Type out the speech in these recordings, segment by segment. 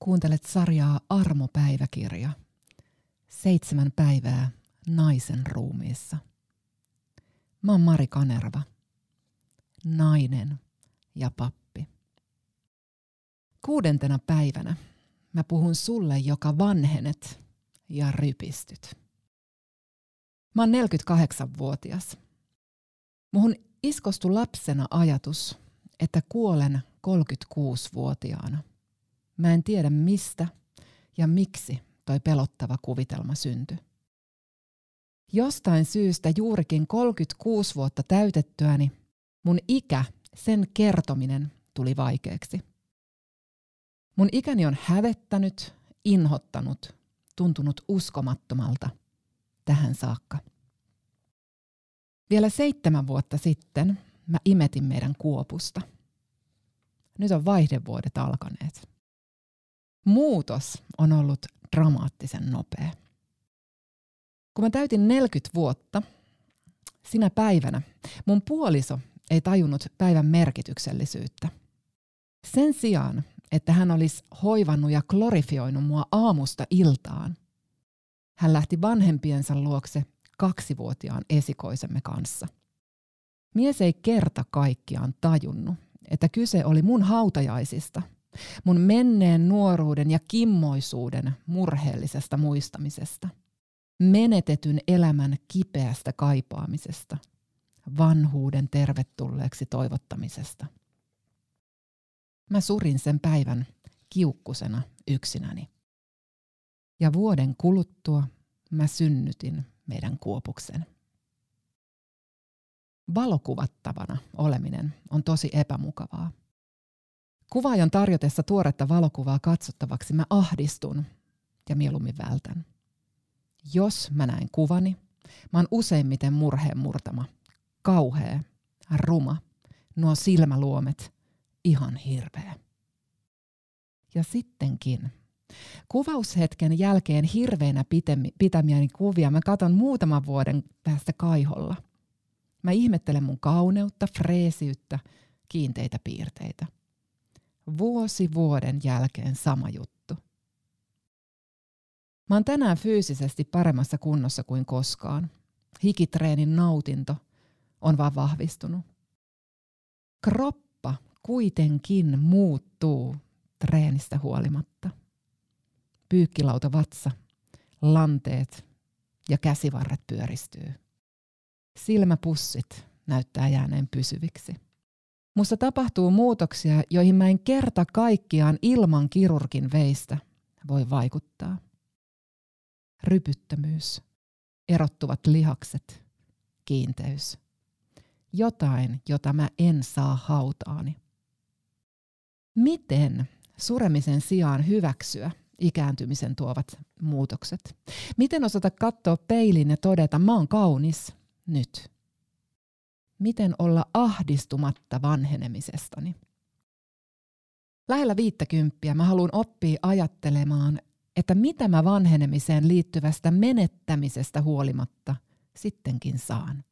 Kuuntelet sarjaa Armopäiväkirja. Seitsemän päivää naisen ruumiissa. Mä oon Mari Kanerva. Nainen ja pappi. Kuudentena päivänä mä puhun sulle, joka vanhenet ja rypistyt. Mä oon 48-vuotias. Muhun iskostui lapsena ajatus, että kuolen 36-vuotiaana. Mä en tiedä mistä ja miksi toi pelottava kuvitelma syntyi. Jostain syystä juurikin 36 vuotta täytettyäni mun ikä, sen kertominen tuli vaikeaksi. Mun ikäni on hävettänyt, inhottanut, tuntunut uskomattomalta tähän saakka. Vielä seitsemän vuotta sitten mä imetin meidän kuopusta. Nyt on vaihdevuodet alkaneet. Muutos on ollut dramaattisen nopea. Kun mä täytin 40 vuotta, sinä päivänä mun puoliso ei tajunnut päivän merkityksellisyyttä. Sen sijaan, että hän olisi hoivannut ja glorifioinut mua aamusta iltaan, hän lähti vanhempiensa luokse kaksivuotiaan esikoisemme kanssa. Mies ei kerta kaikkiaan tajunnut, että kyse oli mun hautajaisista, mun menneen nuoruuden ja kimmoisuuden murheellisesta muistamisesta, menetetyn elämän kipeästä kaipaamisesta, vanhuuden tervetulleeksi toivottamisesta. Mä surin sen päivän kiukkusena yksinäni. Ja vuoden kuluttua mä synnytin meidän kuopuksen. Valokuvattavana oleminen on tosi epämukavaa. Kuvaajan tarjotessa tuoretta valokuvaa katsottavaksi mä ahdistun ja mieluummin vältän. Jos mä näen kuvani, mä oon useimmiten murheen murtama, kauhea, ruma, nuo silmäluomet, ihan hirveä. Ja sittenkin Kuvaushetken jälkeen hirveänä pitämiäni kuvia mä katon muutaman vuoden päästä kaiholla. Mä ihmettelen mun kauneutta, freesiyttä, kiinteitä piirteitä. Vuosi vuoden jälkeen sama juttu. Mä oon tänään fyysisesti paremmassa kunnossa kuin koskaan. Hikitreenin nautinto on vaan vahvistunut. Kroppa kuitenkin muuttuu treenistä huolimatta pyykkilauta vatsa, lanteet ja käsivarret pyöristyy. Silmäpussit näyttää jääneen pysyviksi. Musta tapahtuu muutoksia, joihin mä en kerta kaikkiaan ilman kirurgin veistä voi vaikuttaa. Rypyttömyys, erottuvat lihakset, kiinteys. Jotain, jota mä en saa hautaani. Miten suremisen sijaan hyväksyä ikääntymisen tuovat muutokset. Miten osata katsoa peiliin ja todeta, mä oon kaunis nyt? Miten olla ahdistumatta vanhenemisestani? Lähellä viittäkymppiä mä haluan oppia ajattelemaan, että mitä mä vanhenemiseen liittyvästä menettämisestä huolimatta sittenkin saan.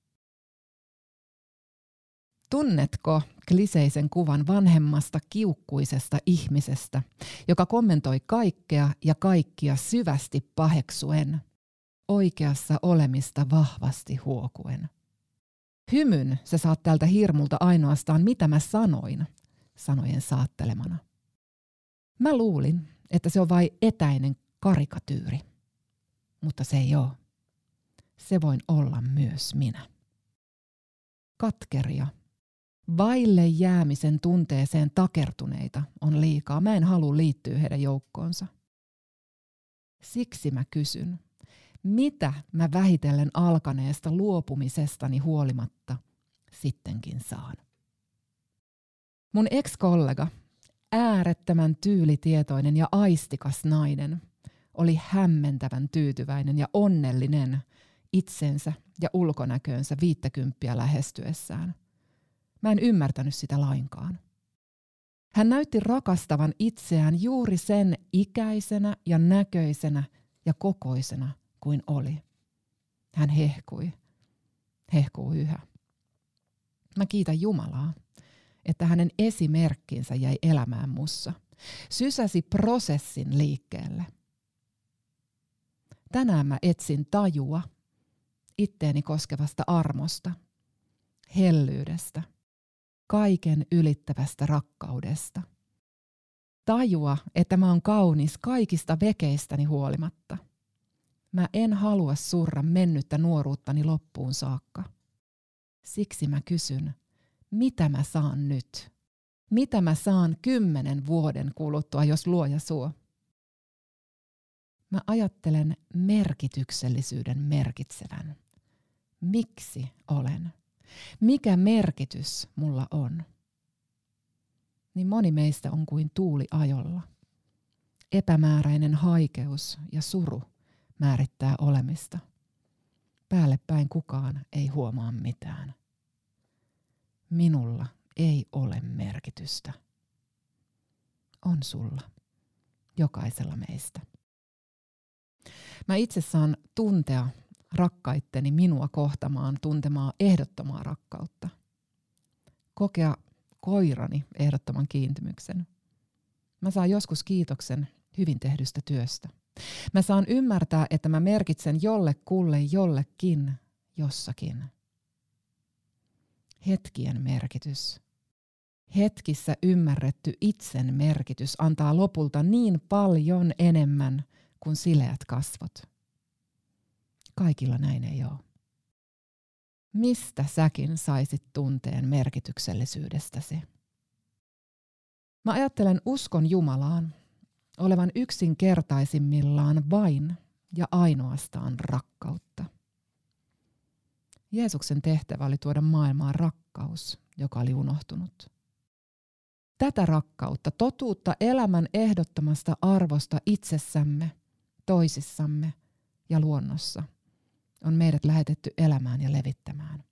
Tunnetko kliseisen kuvan vanhemmasta kiukkuisesta ihmisestä, joka kommentoi kaikkea ja kaikkia syvästi paheksuen, oikeassa olemista vahvasti huokuen? Hymyn sä saat tältä hirmulta ainoastaan mitä mä sanoin, sanojen saattelemana. Mä luulin, että se on vain etäinen karikatyyri, mutta se ei ole. Se voin olla myös minä. Katkeria vaille jäämisen tunteeseen takertuneita on liikaa. Mä en halua liittyä heidän joukkoonsa. Siksi mä kysyn, mitä mä vähitellen alkaneesta luopumisestani huolimatta sittenkin saan. Mun ex-kollega, äärettömän tyylitietoinen ja aistikas nainen, oli hämmentävän tyytyväinen ja onnellinen itsensä ja ulkonäköönsä viittäkymppiä lähestyessään – Mä en ymmärtänyt sitä lainkaan. Hän näytti rakastavan itseään juuri sen ikäisenä ja näköisenä ja kokoisena kuin oli. Hän hehkui. Hehkuu yhä. Mä kiitän Jumalaa, että hänen esimerkkinsä jäi elämään mussa sysäsi prosessin liikkeelle. Tänään mä etsin tajua itteeni koskevasta armosta, hellyydestä, kaiken ylittävästä rakkaudesta. Tajua, että mä oon kaunis kaikista vekeistäni huolimatta. Mä en halua surra mennyttä nuoruuttani loppuun saakka. Siksi mä kysyn, mitä mä saan nyt? Mitä mä saan kymmenen vuoden kuluttua, jos luoja suo? Mä ajattelen merkityksellisyyden merkitsevän. Miksi olen? Mikä merkitys mulla on? Niin moni meistä on kuin tuuli ajolla. Epämääräinen haikeus ja suru määrittää olemista. Päälle päin kukaan ei huomaa mitään. Minulla ei ole merkitystä. On sulla, jokaisella meistä. Mä itse saan tuntea rakkaitteni minua kohtamaan tuntemaa ehdottomaa rakkautta. Kokea koirani ehdottoman kiintymyksen. Mä saan joskus kiitoksen hyvin tehdystä työstä. Mä saan ymmärtää, että mä merkitsen jollekulle jollekin jossakin. Hetkien merkitys. Hetkissä ymmärretty itsen merkitys antaa lopulta niin paljon enemmän kuin sileät kasvot. Kaikilla näin ei ole. Mistä säkin saisit tunteen merkityksellisyydestäsi? Mä ajattelen uskon Jumalaan olevan yksinkertaisimmillaan vain ja ainoastaan rakkautta. Jeesuksen tehtävä oli tuoda maailmaan rakkaus, joka oli unohtunut. Tätä rakkautta, totuutta elämän ehdottomasta arvosta itsessämme, toisissamme ja luonnossa on meidät lähetetty elämään ja levittämään.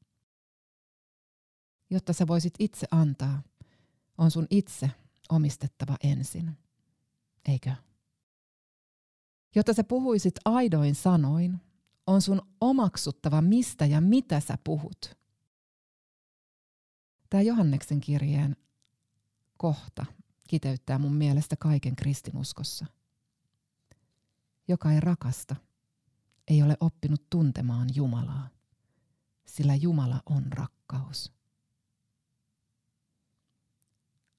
Jotta sä voisit itse antaa, on sun itse omistettava ensin eikö? Jotta sä puhuisit aidoin sanoin, on sun omaksuttava mistä ja mitä sä puhut. Tämä Johanneksen kirjeen kohta kiteyttää mun mielestä kaiken kristinuskossa. Joka ei rakasta, ei ole oppinut tuntemaan Jumalaa, sillä Jumala on rakkaus.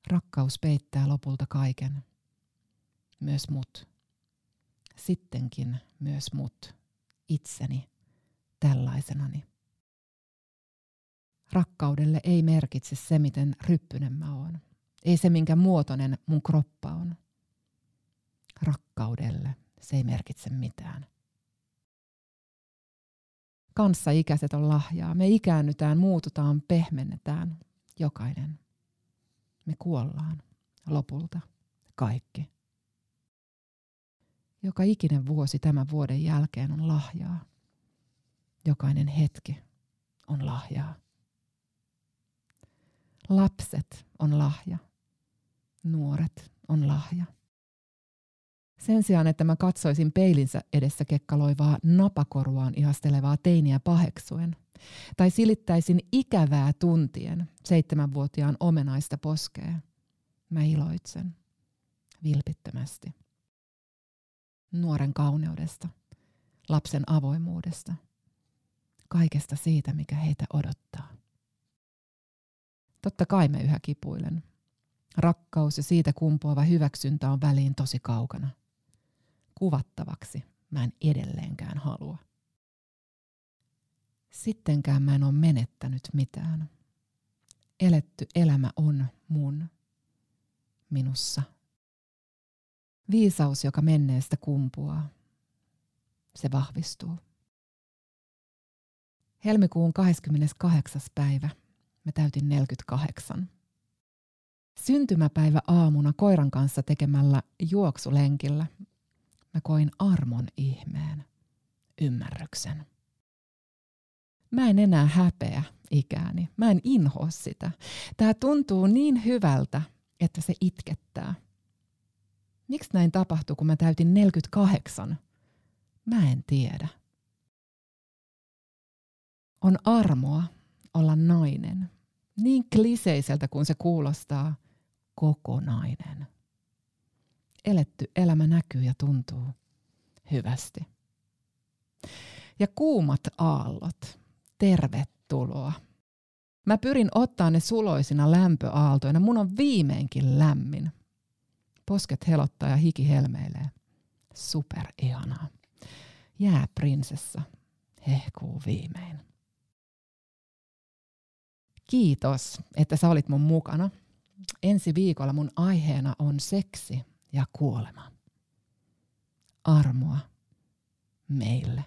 Rakkaus peittää lopulta kaiken – myös mut. Sittenkin myös mut, itseni, tällaisenani. Rakkaudelle ei merkitse se, miten ryppynen mä oon. Ei se, minkä muotoinen mun kroppa on. Rakkaudelle se ei merkitse mitään. Kanssa-ikäiset on lahjaa. Me ikäännytään, muututaan, pehmennetään. Jokainen. Me kuollaan lopulta. Kaikki. Joka ikinen vuosi tämän vuoden jälkeen on lahjaa. Jokainen hetki on lahjaa. Lapset on lahja. Nuoret on lahja. Sen sijaan, että mä katsoisin peilinsä edessä kekkaloivaa napakoruaan ihastelevaa teiniä paheksuen, tai silittäisin ikävää tuntien seitsemänvuotiaan omenaista poskea, mä iloitsen vilpittömästi nuoren kauneudesta, lapsen avoimuudesta, kaikesta siitä, mikä heitä odottaa. Totta kai me yhä kipuilen. Rakkaus ja siitä kumpuava hyväksyntä on väliin tosi kaukana. Kuvattavaksi mä en edelleenkään halua. Sittenkään mä en ole menettänyt mitään. Eletty elämä on mun, minussa Viisaus, joka menneestä kumpuaa, se vahvistuu. Helmikuun 28. päivä mä täytin 48. Syntymäpäivä aamuna koiran kanssa tekemällä juoksulenkillä mä koin armon ihmeen, ymmärryksen. Mä en enää häpeä ikääni. Mä en inhoa sitä. Tää tuntuu niin hyvältä, että se itkettää – Miksi näin tapahtui, kun mä täytin 48? Mä en tiedä. On armoa olla nainen. Niin kliseiseltä kuin se kuulostaa, kokonainen. eletty elämä näkyy ja tuntuu hyvästi. Ja kuumat aallot, tervetuloa. Mä pyrin ottaa ne suloisina lämpöaaltoina. Mun on viimeinkin lämmin. Posket helottaa ja hiki helmeilee. Super ihanaa. Jää prinsessa. Hehkuu viimein. Kiitos, että sä olit mun mukana. Ensi viikolla mun aiheena on seksi ja kuolema. Armoa meille.